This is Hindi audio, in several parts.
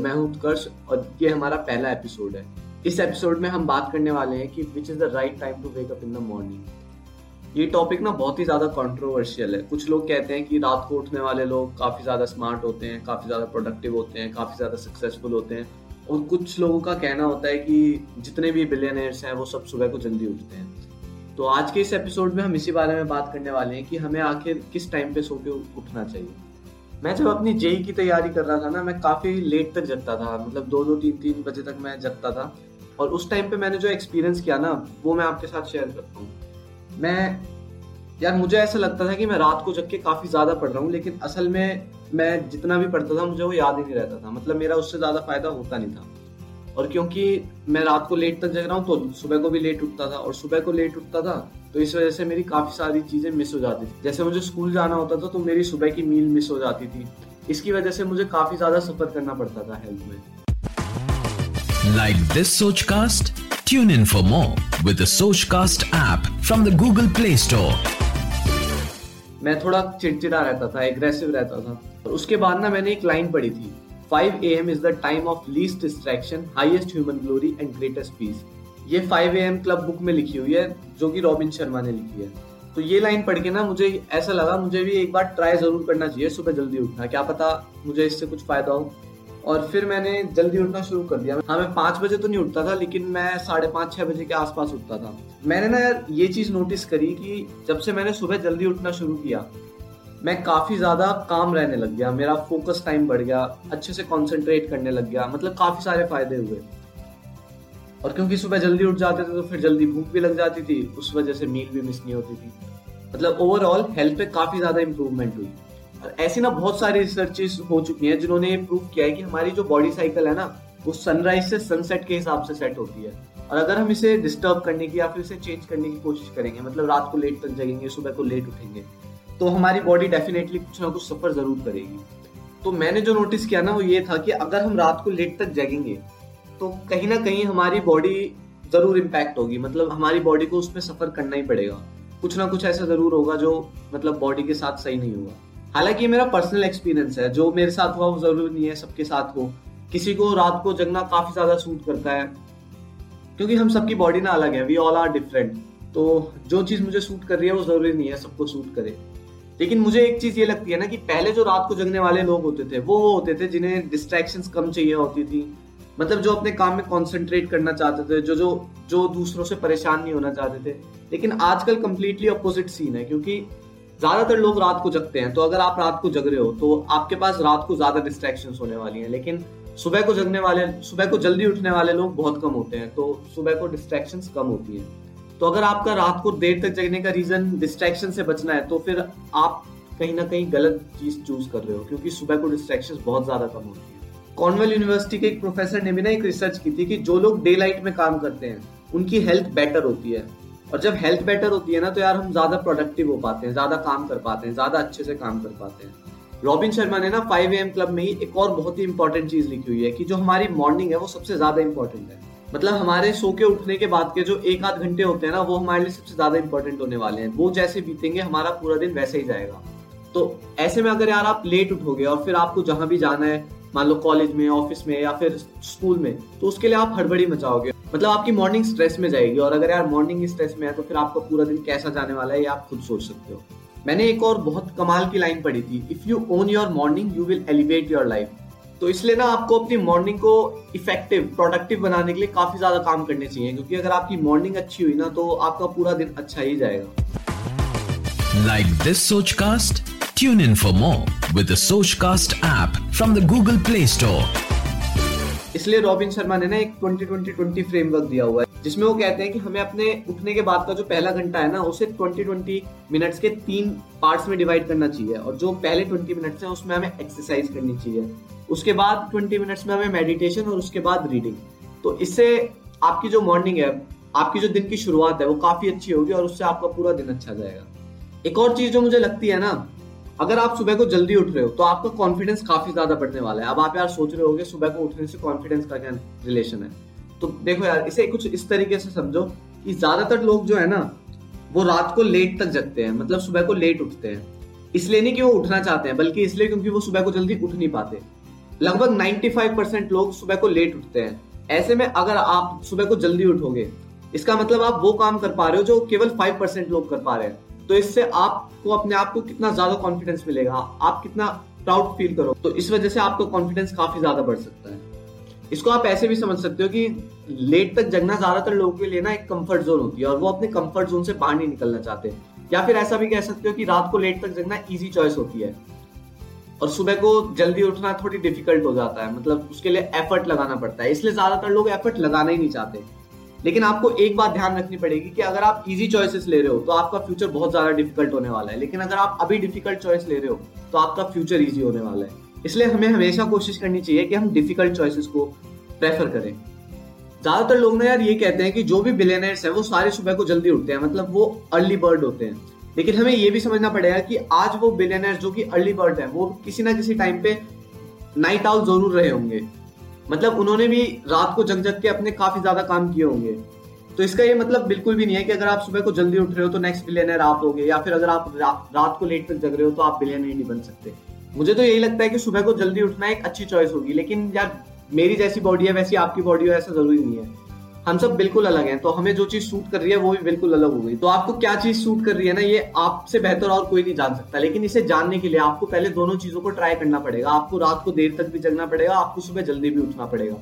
मैं हूँ उत्कर्ष, और ये हमारा पहला एपिसोड है। इस एपिसोड में हम बात करने वाले हैं कि which is the right time to wake up in the morning ये टॉपिक ना बहुत ही ज़्यादा कॉन्ट्रोवर्शियल है। कुछ लोग कहते हैं कि रात को उठने वाले लोग काफ़ी ज़्यादा स्मार्ट होते हैं, काफ़ी ज़्यादा प्रोडक्टिव होते हैं, काफ़ी ज़्यादा सक्सेसफुल होते हैं। और कुछ लोगों का कहना होता है कि जितने भी बिलियनर्स हैं, वो सब सुबह को जल्दी उठते हैं। तो आज के इस एपिसोड में हम इसी बारे में बात करने वाले हैं कि हमें आखिर किस टाइम पे सो के उठना चाहिए। मैं जब अपनी जेई की तैयारी कर रहा था ना, मैं काफ़ी लेट तक जगता था। मतलब दो दो तीन तीन बजे तक मैं जगता था। और उस टाइम पे मैंने जो एक्सपीरियंस किया ना, वो मैं आपके साथ शेयर करता हूँ। मैं, यार मुझे ऐसा लगता था कि मैं रात को जग के काफ़ी ज़्यादा पढ़ रहा हूँ, लेकिन असल में मैं जितना भी पढ़ता था, मुझे वो याद ही नहीं रहता था। मतलब मेरा उससे ज़्यादा फ़ायदा होता नहीं था। और क्योंकि मैं रात को लेट तक जग रहा हूँ तो सुबह को भी लेट उठता था। और सुबह को लेट उठता था तो इस वजह से मेरी काफ़ी सारी चीज़ें मिस हो जाती थी। जैसे मुझे स्कूल जाना होता था तो मेरी सुबह की मील मिस हो जाती थी। इसकी वजह से मुझे काफ़ी ज़्यादा सफ़र करना पड़ता था हेल्थ में। Like this Soch cast tune in for more with Soch cast app from the Google Play Store मैं थोड़ा चिड़चिड़ा रहता था एग्रेसिव रहता था। और उसके बाद ना मैंने एक लाइन पढ़ी थी। 5 a.m. is the time of least distraction, highest human glory and greatest peace. ये five A M club book में लिखी हुई है, जो कि रॉबिन शर्मा ने लिखी है। तो ये लाइन पढ़ के ना मुझे ऐसा लगा, मुझे भी एक बार ट्राई ज़रूर करना चाहिए सुबह जल्दी उठना। क्या पता मुझे इससे कुछ फ़ायदा हो। और फिर मैंने जल्दी उठना शुरू कर दिया। हाँ मैं पाँच बजे तो नहीं उठता था, लेकिन मैं साढ़े पाँच, छह बजे के आसपास उठता था। मैंने ना यार ये चीज़ नोटिस करी कि जब से मैंने सुबह जल्दी उठना शुरू किया, मैं काफ़ी ज़्यादा काम रहने लग गया। मेरा फोकस टाइम बढ़ गया, अच्छे से कॉन्सेंट्रेट करने लग गया। मतलब काफ़ी सारे फ़ायदे हुए। और क्योंकि सुबह जल्दी उठ जाते थे तो फिर जल्दी भूख भी लग जाती थी, उस वजह से मील भी मिस नहीं होती थी। मतलब ओवरऑल हेल्थ पे काफ़ी ज़्यादा इंप्रूवमेंट हुई। और ऐसी ना बहुत सारी रिसर्चेस हो चुकी हैं जिन्होंने ये प्रूव किया है कि हमारी जो बॉडी साइकिल है ना, वो सनराइज से सनसेट के हिसाब से सेट होती है। और अगर हम इसे डिस्टर्ब करने की या फिर इसे चेंज करने की कोशिश करेंगे मतलब रात को लेट तक जगेंगे, सुबह को लेट उठेंगे तो हमारी बॉडी डेफिनेटली कुछ ना कुछ सफ़र ज़रूर करेगी। तो मैंने जो नोटिस किया ना, वो ये था कि अगर हम रात को लेट तक जगेंगे तो कहीं ना कहीं हमारी बॉडी ज़रूर इम्पैक्ट होगी। मतलब हमारी बॉडी को उसमें सफ़र करना ही पड़ेगा। कुछ ना कुछ ऐसा ज़रूर होगा जो मतलब बॉडी के साथ सही नहीं होगा। हालाँकि ये मेरा पर्सनल एक्सपीरियंस है। जो मेरे साथ हुआ वो ज़रूरी नहीं है, सबके साथ हो। किसी को रात को जगना काफ़ी ज़्यादा सूट करता है। क्योंकि हम सबकी बॉडी ना अलग है। वी ऑल आर डिफरेंट तो जो चीज़ मुझे सूट कर रही है वो ज़रूरी नहीं है, सबको सूट करे। लेकिन मुझे एक चीज़ ये लगती है ना कि पहले जो रात को जगने वाले लोग होते थे, वो वो होते थे जिन्हें डिस्ट्रैक्शंस कम चाहिए होती थी। मतलब जो अपने काम में कंसंट्रेट करना चाहते थे, जो जो जो दूसरों से परेशान नहीं होना चाहते थे। लेकिन आजकल कंप्लीटली अपोजिट सीन है, क्योंकि ज़्यादातर लोग रात को जगते हैं। तो अगर आप रात को जग रहे हो तो आपके पास रात को ज़्यादा डिस्ट्रैक्शन होने वाली हैं। लेकिन सुबह को जगने वाले, सुबह को जल्दी उठने वाले लोग बहुत कम होते हैं तो सुबह को डिस्ट्रैक्शन कम होती है। तो अगर आपका रात को देर तक जगने का रीजन डिस्ट्रैक्शन से बचना है तो फिर आप कहीं ना कहीं गलत चीज़ चूज़ कर रहे हो, क्योंकि सुबह को डिस्ट्रैक्शन बहुत ज़्यादा कम होती है। कॉर्नवेल यूनिवर्सिटी के एक प्रोफेसर ने भी ना एक रिसर्च की थी कि जो लोग डे लाइट में काम करते हैं, उनकी हेल्थ बेटर होती है। और जब हेल्थ बेटर होती है ना तो यार हम ज़्यादा प्रोडक्टिव हो पाते हैं, ज़्यादा काम कर पाते हैं, ज़्यादा अच्छे से काम कर पाते हैं। रॉबिन शर्मा ने ना फाइव एम क्लब में ही एक और बहुत ही इंपॉर्टेंट चीज़ लिखी हुई है कि जो हमारी मॉर्निंग है, वो सबसे ज़्यादा इंपॉर्टेंट है। मतलब हमारे सो के उठने के बाद के जो एक आध घंटे होते हैं ना, वो हमारे लिए सबसे ज़्यादा इंपॉर्टेंट होने वाले हैं। वो जैसे बीतेंगे, हमारा पूरा दिन वैसे ही जाएगा। तो ऐसे में अगर यार आप लेट उठोगे और फिर आपको जहाँ भी जाना है मान लो कॉलेज में ऑफ़िस में या फिर स्कूल में तो उसके लिए आप हड़बड़ी मचाओगे। मतलब आपकी मॉर्निंग स्ट्रेस में जाएगी और अगर यार मॉर्निंग स्ट्रेस में है तो फिर आपका पूरा दिन कैसा जाने वाला है, ये आप खुद सोच सकते हो। मैंने एक और बहुत कमाल की लाइन पढ़ी थी if you own your morning you will elevate your life तो इसलिए ना आपको अपनी मॉर्निंग को इफ़ेक्टिव प्रोडक्टिव बनाने के लिए काफ़ी ज़्यादा काम करने चाहिए, क्योंकि अगर आपकी मॉर्निंग अच्छी हुई ना तो आपका पूरा दिन अच्छा ही जाएगा। Like this Soch cast tune in for more with Soch cast app from the Google Play Store इसलिए रॉबिन शर्मा ने ना एक 2020 फ्रेमवर्क दिया हुआ है, जिसमें वो कहते हैं कि हमें अपने उठने के बाद का जो पहला घंटा है ना, उसे 20-20 मिनट्स के तीन पार्ट्स में डिवाइड करना चाहिए और जो पहले 20 मिनट्स हैं, उसमें हमें एक्सरसाइज करनी चाहिए। उसके बाद 20 मिनट्स में हमें मेडिटेशन और उसके बाद रीडिंग तो इससे आपकी जो मॉर्निंग है, आपकी जो दिन की शुरुआत है, वो काफ़ी अच्छी होगी और उससे आपका पूरा दिन अच्छा जाएगा। एक और चीज़ जो मुझे लगती है ना अगर आप सुबह को जल्दी उठ रहे हो तो आपका कॉन्फिडेंस काफ़ी ज़्यादा बढ़ने वाला है। अब आप यार सोच रहे होगे, सुबह को उठने से कॉन्फिडेंस का क्या रिलेशन है? तो देखो यार, इसे कुछ इस तरीके से समझो कि ज़्यादातर लोग जो है ना, वो रात को लेट तक जगते हैं मतलब सुबह को लेट उठते हैं। इसलिए नहीं कि वो उठना चाहते हैं, बल्कि इसलिए क्योंकि वो सुबह को जल्दी उठ नहीं पाते। लगभग 95 परसेंट लोग सुबह को लेट उठते हैं। ऐसे में अगर आप सुबह को जल्दी उठोगे, इसका मतलब आप वो काम कर पा रहे हो जो केवल फाइव परसेंट लोग कर पा रहे हैं। तो इससे आपको, अपने आप को कितना ज़्यादा कॉन्फिडेंस मिलेगा? आप कितना प्राउड फील करो तो इस वजह से आपका कॉन्फिडेंस काफ़ी ज़्यादा बढ़ सकता है। इसको आप ऐसे भी समझ सकते हो कि लेट तक जगना ज़्यादातर लोगों के लिए ना एक कंफर्ट जोन होती है और वो अपने कंफर्ट जोन से बाहर नहीं निकलना चाहते। या फिर ऐसा भी कह सकते हो कि रात को लेट तक जगना इजी चॉइस होती है। और सुबह को जल्दी उठना थोड़ी डिफ़िकल्ट हो जाता है। मतलब उसके लिए एफर्ट लगाना पड़ता है। इसलिए ज़्यादातर लोग एफर्ट लगाना ही नहीं चाहते। लेकिन आपको एक बात ध्यान रखनी पड़ेगी कि अगर आप इजी चॉइसेस ले रहे हो तो आपका फ्यूचर बहुत ज़्यादा डिफ़िकल्ट होने वाला है। लेकिन अगर आप अभी डिफ़िकल्ट चॉइस ले रहे हो तो आपका फ्यूचर इजी होने वाला है। इसलिए हमें हमेशा कोशिश करनी चाहिए कि हम डिफ़िकल्ट चॉइसेस को प्रेफर करें। ज़्यादातर लोग ना यार ये कहते हैं कि जो भी बिलेनर्स है, वो सारे सुबह को जल्दी उठते हैं मतलब वो अर्ली बर्ड होते हैं। लेकिन हमें ये भी समझना पड़ेगा कि आज वो बिलेनर्स जो कि अर्ली बर्ड है, वो किसी ना किसी टाइम पे नाइट आउट ज़रूर रहे होंगे। मतलब उन्होंने भी रात को जग जग के अपने काफ़ी ज़्यादा काम किए होंगे। तो इसका ये मतलब बिल्कुल भी नहीं है कि अगर आप सुबह को जल्दी उठ रहे हो तो नेक्स्ट बिलियनर आप होगे या फिर अगर आप रा, रात को लेट तक जग रहे हो तो आप बिलियनर नहीं बन सकते। मुझे तो यही लगता है कि सुबह को जल्दी उठना एक अच्छी चॉइस होगी लेकिन यार मेरी जैसी बॉडी है वैसी आपकी बॉडी हो ऐसा ज़रूरी नहीं है। हम सब बिल्कुल अलग हैं तो हमें जो चीज़ सूट कर रही है, वो भी बिल्कुल अलग हो गई। तो आपको क्या चीज़ सूट कर रही है ना, ये आपसे बेहतर और कोई नहीं जान सकता। लेकिन इसे जानने के लिए आपको पहले दोनों चीज़ों को ट्राई करना पड़ेगा। आपको रात को देर तक भी जगना पड़ेगा, आपको सुबह जल्दी भी उठना पड़ेगा।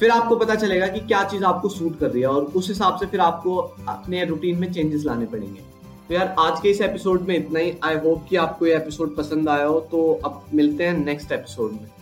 फिर आपको पता चलेगा कि क्या चीज़ आपको सूट कर रही है, और उस हिसाब से फिर आपको अपने रूटीन में चेंजेस लाने पड़ेंगे। तो यार, आज के इस एपिसोड में इतना ही। आई होप कि आपको ये एपिसोड पसंद आया हो तो अब मिलते हैं नेक्स्ट एपिसोड में।